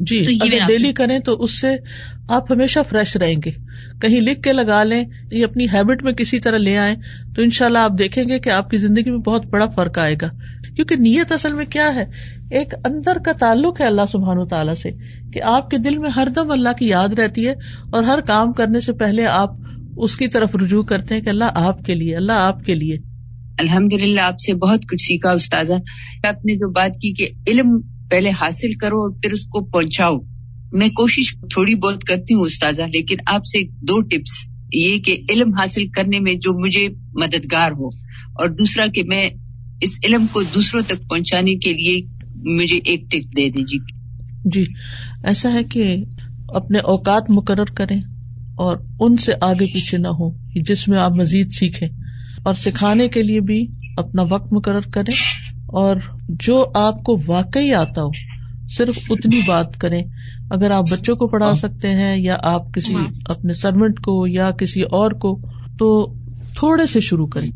جی اگر ڈیلی کریں تو اس سے آپ ہمیشہ فریش رہیں گے۔ کہیں لکھ کے لگا لیں یہ اپنی ہیبٹ میں کسی طرح لے آئیں، تو ان شاء اللہ آپ دیکھیں گے کہ آپ کی زندگی میں بہت بڑا فرق آئے گا۔ کیونکہ نیت اصل میں کیا ہے؟ ایک اندر کا تعلق ہے اللہ سبحان و تعالیٰ سے کہ آپ کے دل میں ہر دم اللہ کی یاد رہتی ہے اور ہر کام کرنے سے پہلے آپ اس کی طرف رجوع کرتے ہیں کہ اللہ آپ کے لیے، اللہ آپ کے لیے۔ الحمد للہ آپ سے بہت کچھ سیکھا، استاذہ۔ آپ نے جو بات کی کہ علم پہلے حاصل کرو اور پھر اس کو پہنچاؤ۔ میں کوشش تھوڑی بہت کرتی ہوں استاذہ، لیکن آپ سے دو ٹپس یہ کہ علم حاصل کرنے میں جو مجھے مددگار ہو، اور دوسرا کہ میں اس علم کو دوسروں تک پہنچانے کے لیے مجھے ایک ٹپ دے دیجیے۔ جی ایسا ہے کہ اپنے اوقات مقرر کریں اور ان سے آگے پیچھے نہ ہو جس میں آپ مزید سیکھیں، اور سکھانے کے لیے بھی اپنا وقت مقرر کریں، اور جو آپ کو واقعی آتا ہو، صرف اتنی بات کریں اگر آپ بچوں کو پڑھا سکتے ہیں یا آپ کسی اپنے سروینٹ کو یا کسی اور کو تو تھوڑے سے شروع کریں۔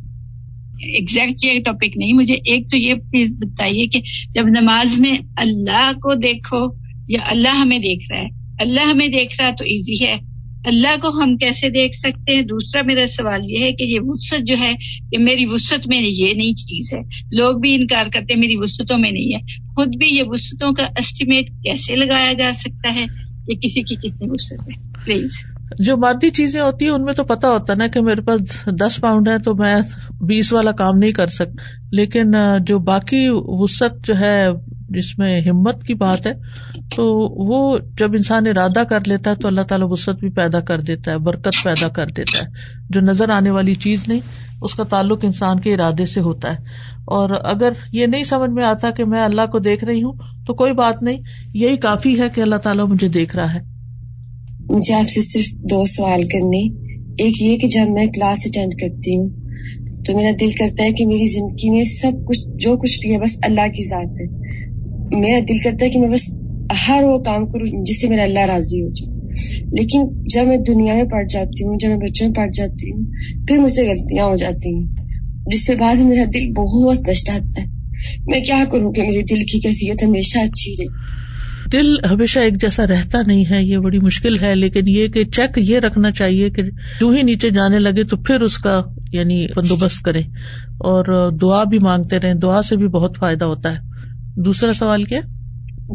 ایگزیکٹ یہ ٹاپک نہیں مجھے ایک تو یہ چیز بتائیے کہ جب نماز میں اللہ کو دیکھو یا اللہ ہمیں دیکھ رہا ہے اللہ ہمیں دیکھ رہا تو ایزی ہے۔ اللہ کو ہم کیسے دیکھ سکتے ہیں؟ دوسرا میرا سوال یہ ہے کہ یہ وسط جو ہے کہ میری وسط میں یہ نئی چیز ہے۔ لوگ بھی انکار کرتے ہیں میری وسطوں میں نہیں ہے۔ خود بھی یہ وسطوں کا اسٹیمیٹ کیسے لگایا جا سکتا ہے؟ کہ کسی کی کتنی وسط ہے؟ پلیز جو مادی چیزیں ہوتی ہیں، ان میں تو پتا ہوتا نا کہ میرے پاس دس پاؤنڈ ہے تو میں بیس والا کام نہیں کر سکتا لیکن جو باقی وسط جو ہے، جس میں ہمت کی بات ہے، تو وہ جب انسان ارادہ کر لیتا ہے تو اللہ تعالیٰ وسط بھی پیدا کر دیتا ہے، برکت پیدا کر دیتا ہے۔ جو نظر آنے والی چیز نہیں، اس کا تعلق انسان کے ارادے سے ہوتا ہے۔ اور اگر یہ نہیں سمجھ میں آتا کہ میں اللہ کو دیکھ رہی ہوں، تو کوئی بات نہیں، یہی کافی ہے کہ اللہ تعالیٰ مجھے دیکھ رہا ہے۔ مجھے آپ سے صرف دو سوال کرنے ایک یہ کہ جب میں کلاس اٹینڈ کرتی ہوں تو میرا دل کرتا ہے کہ میری زندگی میں سب کچھ، جو کچھ بھی ہے، بس اللہ کی ذات ہے۔ میرا دل کرتا ہے کہ میں بس ہر وہ کام کروں جس سے میرا اللہ راضی ہو جائے۔ لیکن جب میں دنیا میں پڑھ جاتی ہوں، جب میں بچوں میں پڑھ جاتی ہوں، پھر مجھ سے غلطیاں ہو جاتی ہیں۔ جس کے بعد میرا دل بہت پچھتاتا ہے۔ میں کیا کروں کہ میرے دل کی کیفیت ہمیشہ اچھی رہے؟ دل ہمیشہ ایک جیسا رہتا نہیں ہے یہ بڑی مشکل ہے لیکن یہ کہ چیک یہ رکھنا چاہیے کہ جو ہی نیچے جانے لگے تو پھر اس کا یعنی بندوبست کرے اور دعا بھی مانگتے رہے دعا سے بھی بہت فائدہ ہوتا ہے۔ دوسرا سوال کیا؟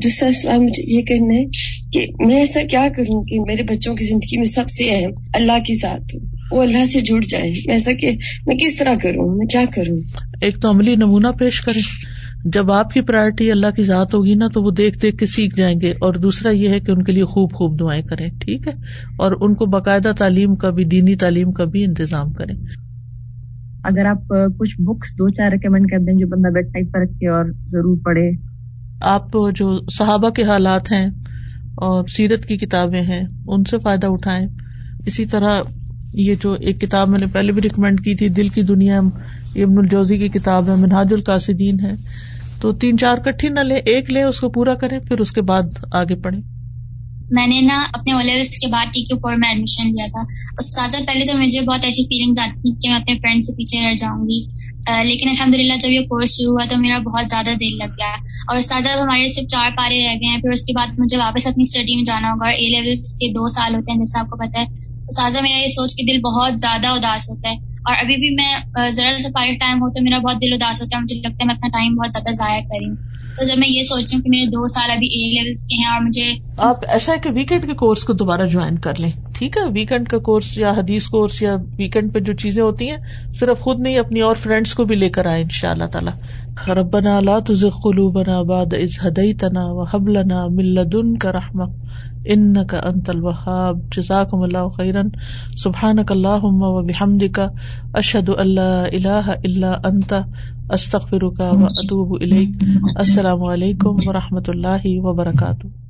دوسرا سوال مجھے یہ کرنا ہے کہ میں ایسا کیا کروں کہ میرے بچوں کی زندگی میں سب سے اہم اللہ کی ذات ہو وہ اللہ سے جڑ جائے۔ ایسا کہ میں کس طرح کروں میں کیا کروں؟ ایک تو عملی نمونہ پیش کریں۔ جب آپ کی پرائرٹی اللہ کی ذات ہوگی نا تو وہ دیکھ دیکھ کے سیکھ جائیں گے اور دوسرا یہ ہے کہ ان کے لیے خوب خوب دعائیں کریں ٹھیک ہے؟ اور ان کو باقاعدہ تعلیم کا بھی دینی تعلیم کا بھی انتظام کریں۔ اگر آپ کچھ بکس دو چار ریکمینڈ کر دیں جو بندہ بیڈ ٹائپ پر رکھے اور ضرور پڑھے۔ آپ جو صحابہ کے حالات ہیں اور سیرت کی کتابیں ہیں ان سے فائدہ اٹھائیں۔ اسی طرح یہ جو ایک کتاب میں نے پہلے بھی ریکمینڈ کی تھی دل کی دنیا ابن الجوزی کی کتاب ہے منہاج القاصدین ہے۔ تو تین چار کٹھی نہ لیں ایک لیں اس کو پورا کریں، پھر اس کے بعد آگے پڑھیں۔ میں نے نا اپنے اولیوس کے بعد ٹی کے فور میں ایڈمیشن لیا تھا۔ استاذہ، پہلے تو مجھے بہت ایسی فیلنگز آتی تھی کہ میں اپنے فرینڈ سے پیچھے رہ جاؤں گی لیکن الحمد للہ جب یہ کورس شروع ہوا تو میرا بہت زیادہ دل لگ گیا۔ اور استاذہ ہمارے صرف چار پارے رہ گئے ہیں، پھر اس کے بعد مجھے واپس اپنی اسٹڈی میں جانا ہوگا۔ اور اے لیولس کے دو سال ہوتے ہیں جیسے آپ کو پتا ہے۔ استاذہ، میرا یہ سوچ کے دل بہت زیادہ اداس ہوتا ہے۔ اور ابھی بھی میں ذرا سا پائر ٹائم ہو تو میرا بہت دل اداس ہوتا ہے، مجھے لگتا ہے میں اپنا ٹائم بہت زیادہ ضائع کری تو جب میں یہ سوچتی ہوں کہ میرے دو سال ابھی اے لیول کے ہیں اور مجھے آپ ایسا ہے کہ ویکینڈ کے کورس کو دوبارہ جوائن کر لیں، ٹھیک ہے؟ ویکینڈ کا کورس یا حدیث کورس یا ویکینڈ پہ جو چیزیں ہوتی ہیں، صرف خود نہیں، اپنی اور فرینڈس کو بھی لے کر آئے ان شاء اللہ تعالیٰ۔ ربنا لا تزغ قلوبنا بعد اذ هديتنا وهب لنا من لدنك رحمه ان کا انت الوہاب، جزاکم اللہ خیرن سبحان کا اللہ و بحمد کا اشد اللہ الہ اللہ انت استخر کا و اطوب السلام علیکم و رحمۃ اللہ وبرکاتہ۔